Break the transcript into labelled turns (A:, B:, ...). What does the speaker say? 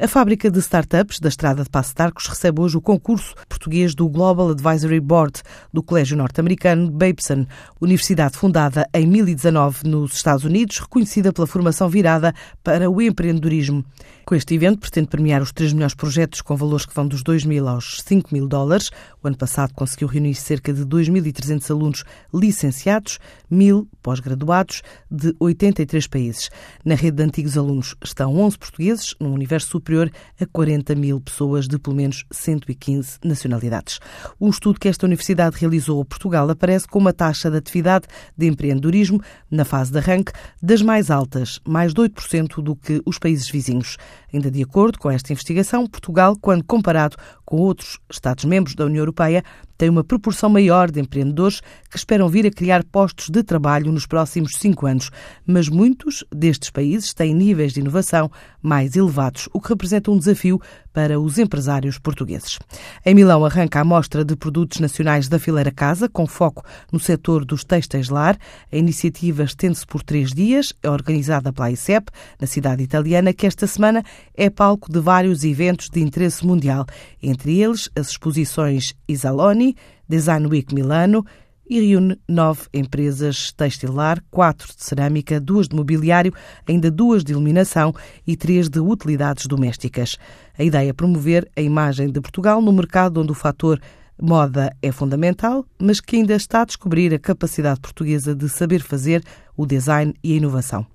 A: A fábrica de startups da Estrada de Passo de Arcos recebe hoje o concurso português do Global Advisory Board do Colégio Norte-Americano Babeson, universidade fundada em 2019 nos Estados Unidos, reconhecida pela formação virada para o empreendedorismo. Com este evento, pretende premiar os três melhores projetos com valores que vão dos 2 mil aos 5 mil dólares. O ano passado conseguiu reunir cerca de 2.300 alunos licenciados, mil pós-graduados de 83 países. Na rede de antigos alunos estão 11 portugueses, num universo superior a 40 mil pessoas de pelo menos 115 nacionalidades. Um estudo que esta universidade realizou a Portugal aparece com uma taxa de atividade de empreendedorismo na fase de arranque das mais altas, mais de 8% do que os países vizinhos. Ainda de acordo com esta investigação, Portugal, quando comparado com outros Estados-membros da União Europeia, tem uma proporção maior de empreendedores que esperam vir a criar postos de trabalho nos próximos cinco anos. Mas muitos destes países têm níveis de inovação mais elevados, o que representa um desafio para os empresários portugueses. Em Milão arranca a mostra de produtos nacionais da Fileira Casa, com foco no setor dos têxteis lar. A iniciativa estende-se por três dias, é organizada pela ICEP, na cidade italiana, que esta semana é palco de vários eventos de interesse mundial, entre eles as exposições Isaloni, Design Week Milano e reúne nove empresas textilar, quatro de cerâmica, duas de mobiliário, ainda duas de iluminação e três de utilidades domésticas. A ideia é promover a imagem de Portugal no mercado onde o fator moda é fundamental, mas que ainda está a descobrir a capacidade portuguesa de saber fazer o design e a inovação.